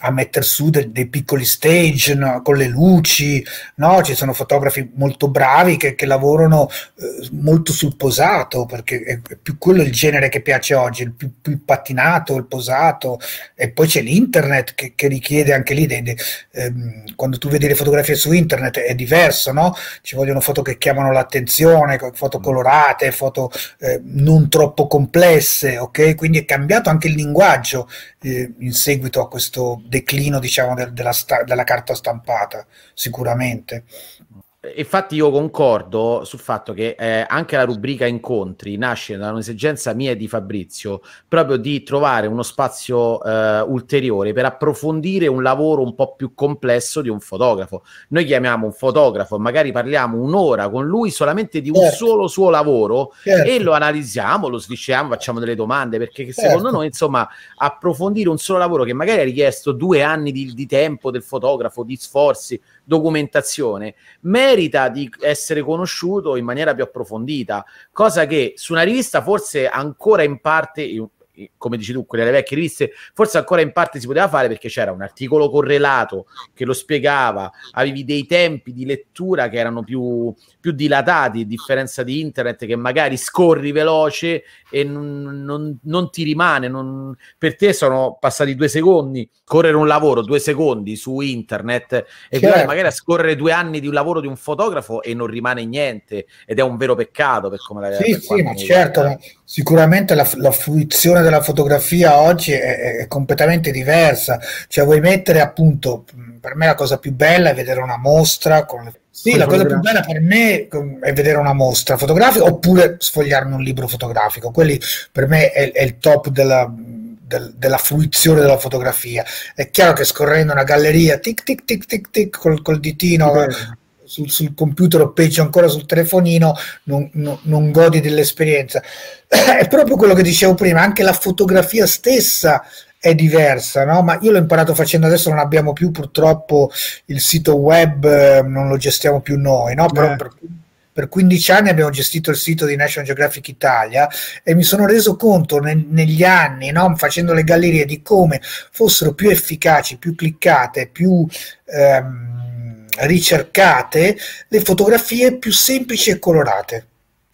a mettere su de, dei piccoli stage no? con le luci, no? ci sono fotografi molto bravi che, che lavorano eh, molto sul posato, perché è, più quello il genere che piace oggi, il più, più pattinato, il posato, e poi c'è l'internet che, che richiede anche lì, dei, dei, ehm, quando tu vedi le fotografie su internet è diverso, no? ci vogliono foto che chiamano l'attenzione, foto colorate, foto eh, non troppo complesse, complesse, ok? Quindi è cambiato anche il linguaggio eh, in seguito a questo declino, diciamo, del, della, sta- della carta stampata, sicuramente.
Infatti io concordo sul fatto che eh, anche la rubrica incontri nasce da un'esigenza mia e di Fabrizio proprio di trovare uno spazio eh, ulteriore per approfondire un lavoro un po' più complesso di un fotografo. Noi chiamiamo un fotografo, magari parliamo un'ora con lui solamente di un certo. solo suo lavoro certo. e lo analizziamo, lo svisceriamo, facciamo delle domande perché certo. secondo noi insomma approfondire un solo lavoro che magari ha richiesto due anni di, di tempo del fotografo, di sforzi, documentazione, merita di essere conosciuto in maniera più approfondita, cosa che su una rivista forse ancora in parte come dici tu, quelle vecchie riviste, forse ancora in parte si poteva fare perché c'era un articolo correlato che lo spiegava, avevi dei tempi di lettura che erano più, più dilatati, a differenza di internet che magari scorri veloce e non, non, non ti rimane, non, per te sono passati due secondi, correre un lavoro due secondi su internet e certo. magari a scorrere due anni di un lavoro di un fotografo e non rimane niente ed è un vero peccato per come la
Sì, sì, ma certo, sicuramente la, la fruizione della fotografia oggi è, è, completamente diversa, cioè vuoi mettere appunto, per me la cosa più bella è vedere una mostra con le sì, la cosa più bella per me è vedere una mostra fotografica oppure sfogliarmi un libro fotografico. Quelli per me è, è il top della, del, della fruizione della fotografia. È chiaro che scorrendo una galleria, tic tic tic tic tic col, col ditino sul, sul, computer o peggio ancora sul telefonino, non, non, non godi dell'esperienza. È proprio quello che dicevo prima, anche la fotografia stessa è diversa, no? Ma io l'ho imparato facendo adesso, non abbiamo più purtroppo il sito web, eh, non lo gestiamo più noi, no? Però eh. per, per 15 anni abbiamo gestito il sito di National Geographic Italia e mi sono reso conto ne, negli anni, no? facendo le gallerie, di come fossero più efficaci, più cliccate, più ehm, ricercate le fotografie più semplici e colorate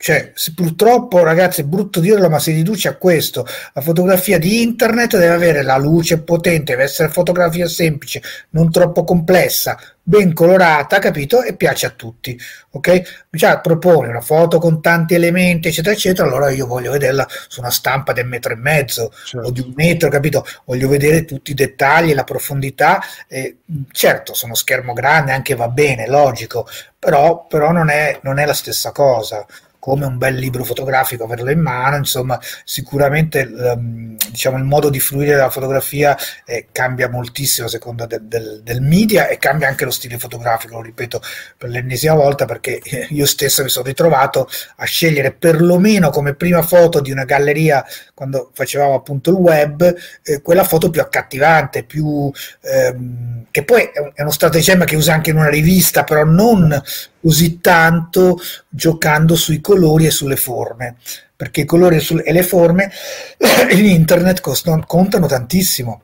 cioè, purtroppo, ragazzi, è brutto dirlo, ma si riduce a questo. La fotografia di internet deve avere la luce potente, deve essere fotografia semplice, non troppo complessa, ben colorata, capito? E piace a tutti, ok? Cioè, propone una foto con tanti elementi, eccetera, eccetera, allora io voglio vederla su una stampa del metro e mezzo certo. o di un metro, capito? Voglio vedere tutti i dettagli, la profondità. Eh, certo, sono schermo grande, anche va bene, logico, però, però non, è, non è la stessa cosa come un bel libro fotografico, averlo in mano, insomma, sicuramente ehm, diciamo, il modo di fruire della fotografia eh, cambia moltissimo a seconda del, del, del, media e cambia anche lo stile fotografico, lo ripeto per l'ennesima volta perché io stesso mi sono ritrovato a scegliere perlomeno come prima foto di una galleria quando facevamo appunto il web, eh, quella foto più accattivante, più, ehm, che poi è uno stratagemma che usa anche in una rivista, però non così tanto giocando sui colori e sulle forme, perché i colori e le forme in internet costano, contano tantissimo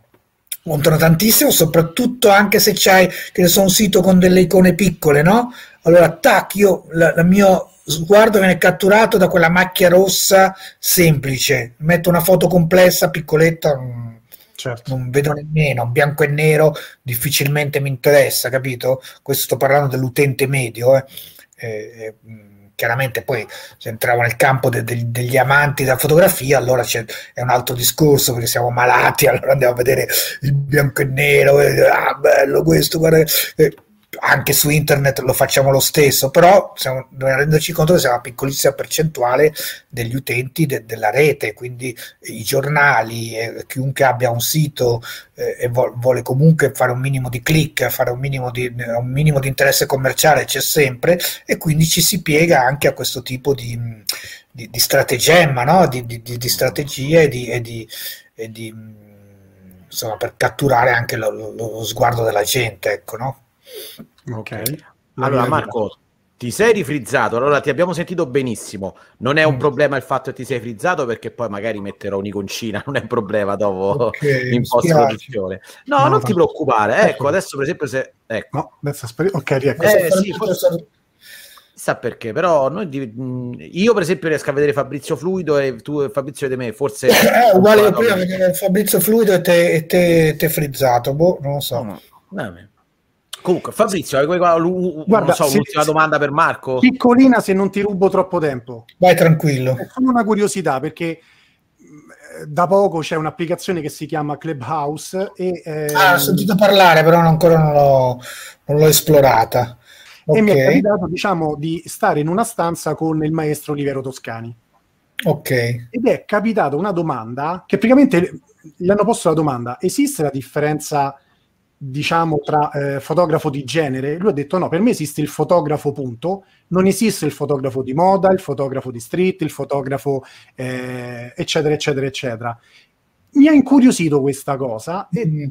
contano tantissimo, soprattutto anche se c'hai che so, un sito con delle icone piccole, no? Allora, tac, io la mio sguardo viene catturato da quella macchia rossa semplice. Metto una foto complessa, piccoletta, certo. non vedo nemmeno, bianco e nero, difficilmente mi interessa, capito? Questo sto parlando dell'utente medio. Eh. Eh, chiaramente poi se entriamo nel campo de- de- degli amanti della fotografia allora è un altro discorso perché siamo malati allora andiamo a vedere il bianco e nero e, ah bello questo guarda eh, anche su internet lo facciamo lo stesso, però dobbiamo renderci conto che siamo una piccolissima percentuale degli utenti de, della rete, quindi i giornali, eh, chiunque abbia un sito eh, e vo- vuole comunque fare un minimo di click, fare un minimo di, un minimo di interesse commerciale c'è sempre e quindi ci si piega anche a questo tipo di, di, di stratagemma, no? di, di, strategie e di, e insomma, per catturare anche lo, lo, lo sguardo della gente, ecco, no?
Ok. Allora, Marco, ti sei rifrizzato. Allora, ti abbiamo sentito benissimo. Non è un mm. problema il fatto che ti sei frizzato, perché poi magari metterò un'iconcina. Non è un problema dopo okay, in post produzione. No, no, non ti preoccupare. Ecco, adesso, per esempio, se ecco.
No, adesso asper- ok, riecco.
Eh, sì, forse... Sa perché, però noi, mm, io per esempio riesco a vedere Fabrizio Fluido e tu Fabrizio vede me, forse...
Eh, uguale io prima vedere Fabrizio Fluido e te, e te, te frizzato, boh, non lo so. No, no.
Comunque, Fabrizio, hai Guarda, so, un'ultima domanda per Marco?
Piccolina, se non ti rubo troppo tempo.
Vai tranquillo.
È solo una curiosità, perché mm, da poco c'è un'applicazione che si chiama Clubhouse. E,
ehm... ah, ho sentito parlare, però ancora non l'ho, non l'ho esplorata.
Okay. E mi è capitato, diciamo, di stare in una stanza con il maestro Olivero Toscani.
Ok.
Ed è capitata una domanda che praticamente gli hanno posto la domanda: esiste la differenza diciamo tra eh, fotografo di genere, lui ha detto no, per me esiste il fotografo punto, non esiste il fotografo di moda, il fotografo di street, il fotografo eh, eccetera eccetera eccetera. Mi ha incuriosito questa cosa e mm.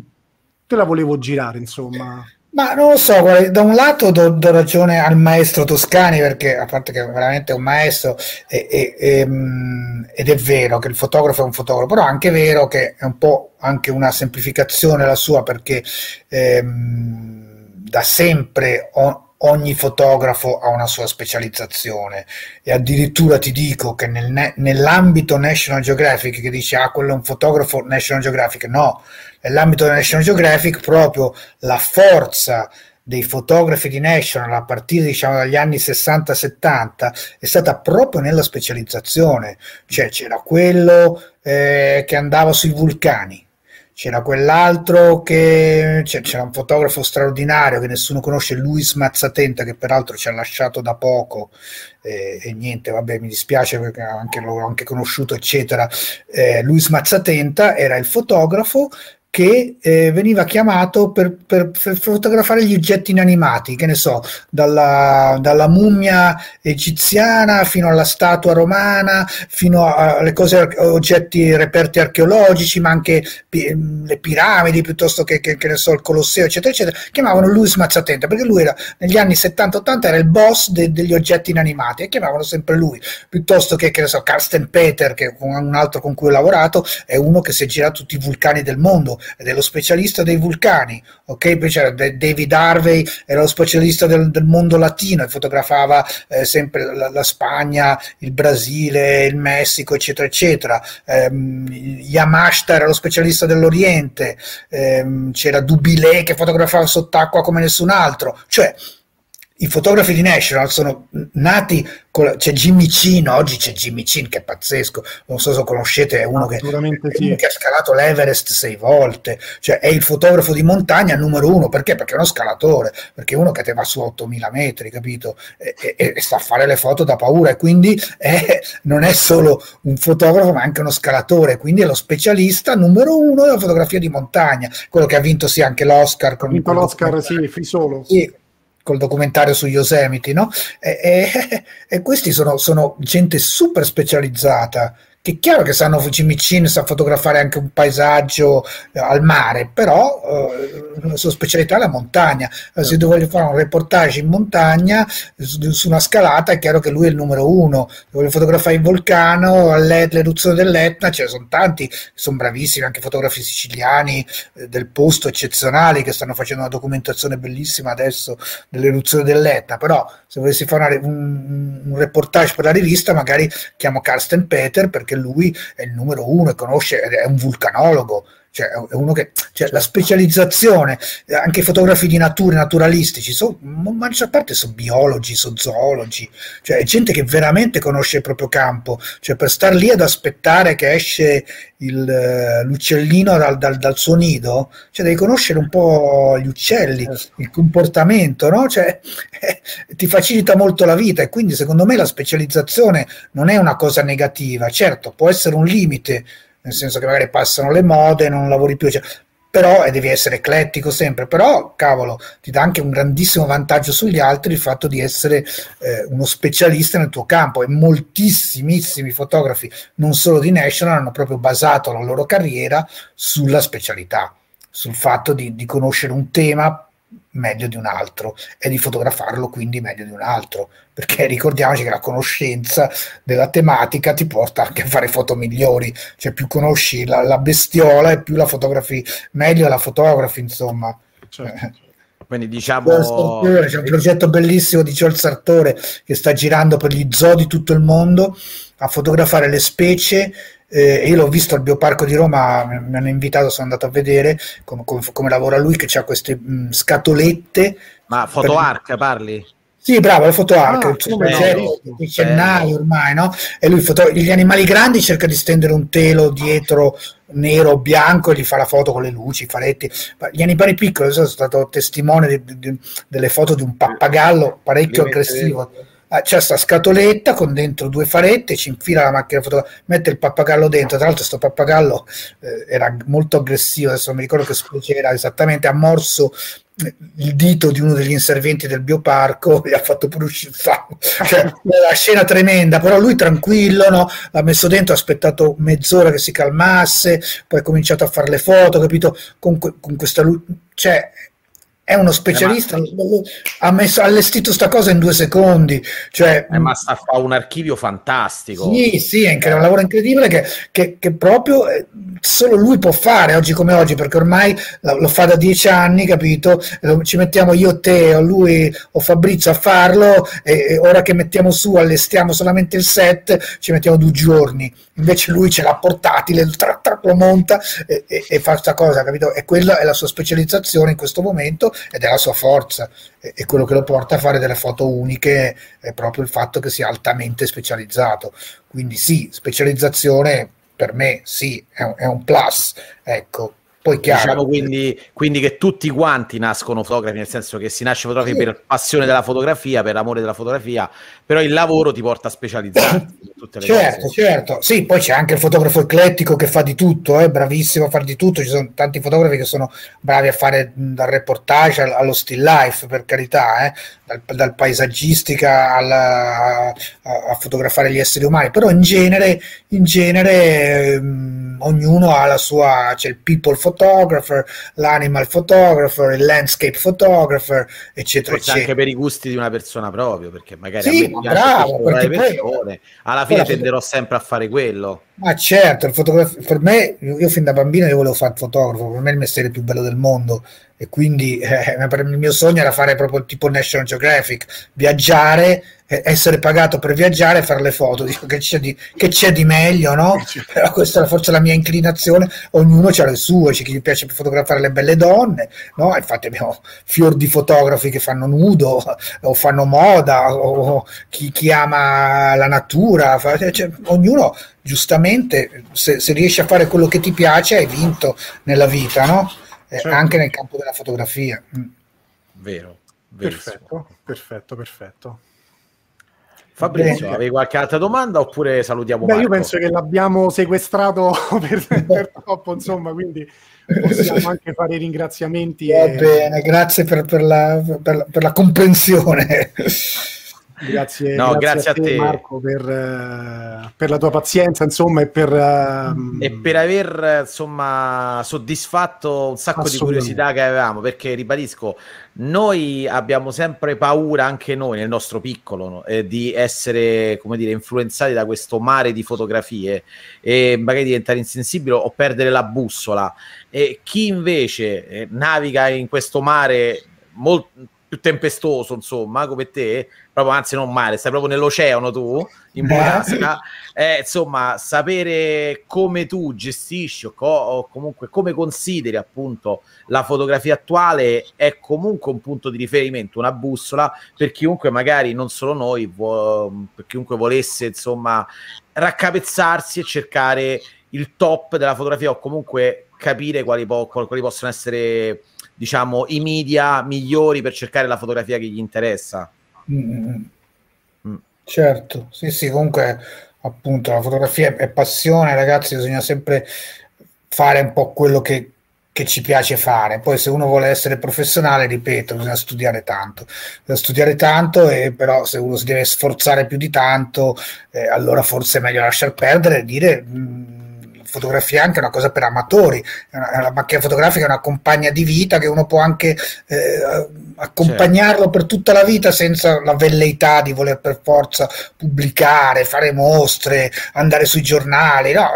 te la volevo girare insomma.
Ma non lo so, da un lato do, do, ragione al maestro Toscani perché a parte che è veramente un maestro e, e, e, mm, ed è vero che il fotografo è un fotografo, però è anche vero che è un po' anche una semplificazione la sua perché ehm, da sempre ho, ogni fotografo ha una sua specializzazione. E addirittura ti dico che nel, nell'ambito National Geographic che dice ah quello è un fotografo National Geographic. No, nell'ambito National Geographic proprio la forza dei fotografi di National a partire diciamo dagli anni 60-70 è stata proprio nella specializzazione. Cioè c'era quello eh, che andava sui vulcani c'era quell'altro che c'era un fotografo straordinario che nessuno conosce, Luis Mazzatenta, che peraltro ci ha lasciato da poco eh, e niente, vabbè, mi dispiace perché anche l'ho anche conosciuto, eccetera. Eh, Luis Mazzatenta era il fotografo che eh, veniva chiamato per, per, per, fotografare gli oggetti inanimati, che ne so, dalla, dalla, mummia egiziana fino alla statua romana, fino alle cose, oggetti, reperti archeologici, ma anche pi, le piramidi piuttosto che, che, che, ne so, il Colosseo, eccetera, eccetera. Chiamavano Luis Mazzatenta perché lui era negli anni 70-80 era il boss de, degli oggetti inanimati e chiamavano sempre lui, piuttosto che, che ne so, Carsten Peter, che è un altro con cui ho lavorato, è uno che si è girato tutti i vulcani del mondo ed è lo specialista dei vulcani, ok? Poi c'era David Harvey, era lo specialista del, del mondo latino e fotografava eh, sempre la, la, Spagna, il Brasile, il Messico, eccetera, eccetera. Um, Yamashita era lo specialista dell'Oriente, um, c'era Dubilé che fotografava sott'acqua come nessun altro, cioè i fotografi di National sono nati, con, c'è Jimmy Chin, oggi c'è Jimmy Chin che è pazzesco, non so se lo conoscete, è uno, che, è uno
sì.
che, ha scalato l'Everest sei volte, cioè è il fotografo di montagna numero uno, perché? Perché è uno scalatore, perché è uno che te va su 8000 metri, capito? E, e, e, sa fare le foto da paura e quindi è, non è solo un fotografo ma anche uno scalatore, quindi è lo specialista numero uno della fotografia di montagna, quello che ha vinto sì anche l'Oscar.
Ha vinto l'Oscar, sì, Free Solo.
Sì, col documentario su Yosemite, no? E, e, e questi sono, sono, gente super specializzata è chiaro che sanno Cimicin, sa fotografare anche un paesaggio eh, al mare, però eh, la sua specialità è la montagna. Eh, se voglio fare un reportage in montagna su, su, una scalata, è chiaro che lui è il numero uno. Se voglio fotografare il vulcano, l'eruzione dell'Etna, ce ne sono tanti, sono bravissimi, anche fotografi siciliani eh, del posto eccezionali che stanno facendo una documentazione bellissima adesso dell'eruzione dell'Etna. Però se volessi fare un, un reportage per la rivista, magari chiamo Carsten Peter perché lui è il numero uno e conosce, è un vulcanologo, cioè è uno che cioè, la specializzazione, anche i fotografi di natura, naturalistici, so, in maggior parte sono biologi, sono zoologi, cioè è gente che veramente conosce il proprio campo, cioè per star lì ad aspettare che esce il, l'uccellino dal, dal, dal, suo nido, cioè devi conoscere un po' gli uccelli, certo. il comportamento, no? Cioè, eh, ti facilita molto la vita e quindi secondo me la specializzazione non è una cosa negativa, certo può essere un limite, nel senso che magari passano le mode, non lavori più, cioè, però e devi essere eclettico sempre, però cavolo, ti dà anche un grandissimo vantaggio sugli altri il fatto di essere eh, uno specialista nel tuo campo. E moltissimissimi fotografi, non solo di National, hanno proprio basato la loro carriera sulla specialità, sul fatto di, di conoscere un tema meglio di un altro e di fotografarlo quindi meglio di un altro perché ricordiamoci che la conoscenza della tematica ti porta anche a fare foto migliori cioè più conosci la, la bestiola e più la fotografi meglio la fotografi insomma certo.
quindi diciamo
c'è un progetto bellissimo di Ciol Sartore che sta girando per gli zoo di tutto il mondo a fotografare le specie eh, io l'ho visto al Bioparco di Roma, mi hanno invitato, sono andato a vedere come, come, come lavora lui, che ha queste mh, scatolette.
Ma PhotoArc per... parli?
Sì, bravo, la fotoarca, ah, di centnaio ormai, no? E lui foto- gli animali grandi cerca di stendere un telo dietro nero o bianco e gli fa la foto con le luci, i faretti. Gli animali piccoli, sono stato testimone di, di, delle foto di un pappagallo parecchio aggressivo. Ah, c'è questa scatoletta con dentro due farette, ci infila la macchina fotografica, mette il pappagallo dentro. Tra l'altro, questo pappagallo eh, era molto aggressivo. Adesso non mi ricordo che specie era esattamente. Ha morso eh, il dito di uno degli inservienti del bioparco e ha fatto pure uscire il. Cioè, la scena tremenda, però lui tranquillo, no? l'ha messo dentro, ha aspettato mezz'ora che si calmasse, poi ha cominciato a fare le foto, capito? Con, con questa luce. Cioè, è uno specialista, eh, ha messo, allestito sta cosa in due secondi. Cioè,
eh, ma sta fa un archivio fantastico.
Sì, sì, è un lavoro incredibile che, che, che, proprio eh, solo lui può fare oggi come oggi, perché ormai lo, lo fa da dieci anni, capito? Ci mettiamo io, te, o lui o Fabrizio a farlo e, e ora che mettiamo su, allestiamo solamente il set, ci mettiamo due giorni. Invece lui ce l'ha portatile, tra, tra, lo monta e, e, e fa questa cosa, capito? E quella è la sua specializzazione in questo momento ed è la sua forza e quello che lo porta a fare delle foto uniche è proprio il fatto che sia altamente specializzato. Quindi sì, specializzazione per me sì, è un plus, ecco, poi chiaro.
Diciamo quindi, quindi, che tutti quanti nascono fotografi, nel senso che si nasce fotografi sì. per passione della fotografia, per amore della fotografia, però il lavoro ti porta a specializzarti.
certo, cose. certo. Sì, poi c'è anche il fotografo eclettico che fa di tutto, è eh, bravissimo a fare di tutto. Ci sono tanti fotografi che sono bravi a fare dal reportage allo still life, per carità, eh, dal, dal, paesaggistica alla, a, a, fotografare gli esseri umani, però in genere, in genere mh, ognuno ha la sua, c'è il people photography photographer, l'animal photographer, il landscape photographer, eccetera,
Forse
eccetera.
anche per i gusti di una persona proprio, perché magari
sì, a me bravo,
perché persone, alla fine tenderò sempre a fare quello.
Ma certo, il fotografo, per me, io fin da bambino io volevo fare il fotografo, per me è il mestiere più bello del mondo, e quindi eh, il mio sogno era fare proprio tipo National Geographic, viaggiare, eh, essere pagato per viaggiare e fare le foto, dico che c'è di, che c'è di meglio, no? Però questa è forse la mia inclinazione, ognuno ha le sue, c'è chi gli piace fotografare le belle donne, no? Infatti abbiamo fior di fotografi che fanno nudo o fanno moda o chi, chi ama la natura, cioè, ognuno giustamente se, se riesci a fare quello che ti piace hai vinto nella vita, no? Certo. anche nel campo della fotografia. Mm.
Vero.
Perfetto, perfetto, perfetto.
Fabrizio, Bene. avevi qualche altra domanda oppure salutiamo
Beh, Io penso che l'abbiamo sequestrato per, per troppo, insomma, quindi possiamo anche fare i ringraziamenti.
Va e... bene, grazie per, per, la, per, per la comprensione.
Grazie, no, grazie, grazie a, te, a te, Marco per, uh, per, la tua pazienza insomma e per, uh,
e per aver insomma soddisfatto un sacco di curiosità che avevamo perché ribadisco noi abbiamo sempre paura anche noi nel nostro piccolo no? eh, di essere come dire influenzati da questo mare di fotografie e magari diventare insensibile o perdere la bussola e chi invece eh, naviga in questo mare molto più tempestoso, insomma, come te, proprio anzi non male, stai proprio nell'oceano tu, in burrasca, eh, insomma, sapere come tu gestisci o, co- o, comunque come consideri appunto la fotografia attuale è comunque un punto di riferimento, una bussola per chiunque magari, non solo noi, vo- per chiunque volesse, insomma, raccapezzarsi e cercare il top della fotografia o comunque capire quali, po- quali possono essere diciamo, i media migliori per cercare la fotografia che gli interessa.
Mm. Mm. Certo, sì, sì, comunque appunto la fotografia è passione, ragazzi, bisogna sempre fare un po' quello che, che ci piace fare. Poi se uno vuole essere professionale, ripeto, bisogna studiare tanto. Bisogna studiare tanto, e però se uno si deve sforzare più di tanto, eh, allora forse è meglio lasciar perdere e dire... Mh, mm, fotografia è anche una cosa per amatori, la macchina fotografica è una compagna di vita che uno può anche eh, accompagnarlo certo. per tutta la vita senza la velleità di voler per forza pubblicare, fare mostre, andare sui giornali. No,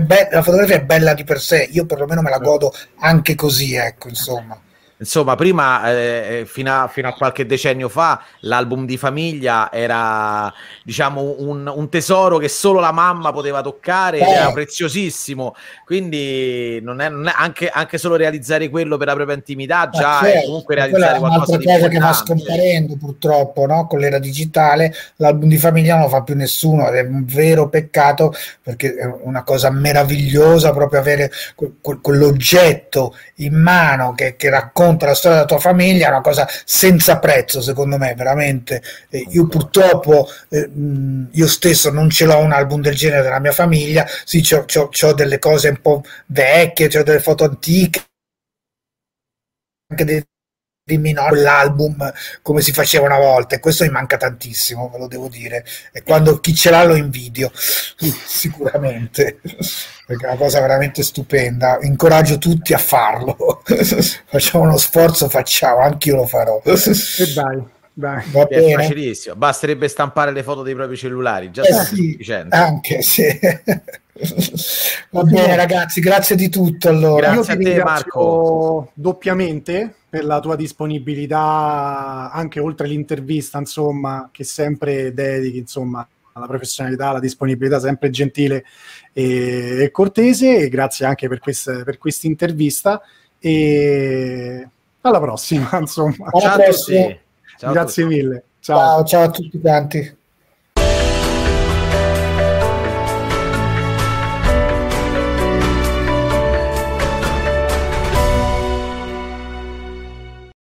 be- la fotografia è bella di per sé, io perlomeno me la godo anche così, ecco, insomma.
Insomma, prima, eh, eh, fino, a, fino, a, qualche decennio fa, l'album di famiglia era, diciamo, un, un tesoro che solo la mamma poteva toccare, eh. era preziosissimo. Quindi, non è, non è anche, anche, solo realizzare quello per la propria intimità, già certo, è comunque realizzare qualcosa di
cosa che va scomparendo purtroppo, no? Con l'era digitale, l'album di famiglia non lo fa più nessuno ed è un vero peccato perché è una cosa meravigliosa proprio avere quell'oggetto in mano che, che racconta racconta la storia della tua famiglia è una cosa senza prezzo, secondo me, veramente. Eh, io purtroppo, eh, io stesso non ce l'ho un album del genere della mia famiglia, sì, ho delle cose un po' vecchie, ho delle foto antiche, anche dei dimmi no l'album come si faceva una volta e questo mi manca tantissimo ve lo devo dire. E quando chi ce l'ha lo invidio sicuramente. Perché è una cosa veramente stupenda. Incoraggio tutti a farlo. Facciamo uno sforzo facciamo anche io lo farò.
E dai dai.
Va è facilissimo, basterebbe stampare le foto dei propri cellulari, già
eh sì, anche sì. Va bene ragazzi, grazie di tutto allora.
Grazie Io a te Marco. Doppiamente per la tua disponibilità anche oltre l'intervista, insomma, che sempre dedichi, insomma, alla professionalità, alla disponibilità sempre gentile e, e cortese e grazie anche per questa per intervista e alla prossima, insomma.
Alla
ciao, a tutti. ciao grazie mille.
Ciao. ciao, ciao a tutti quanti.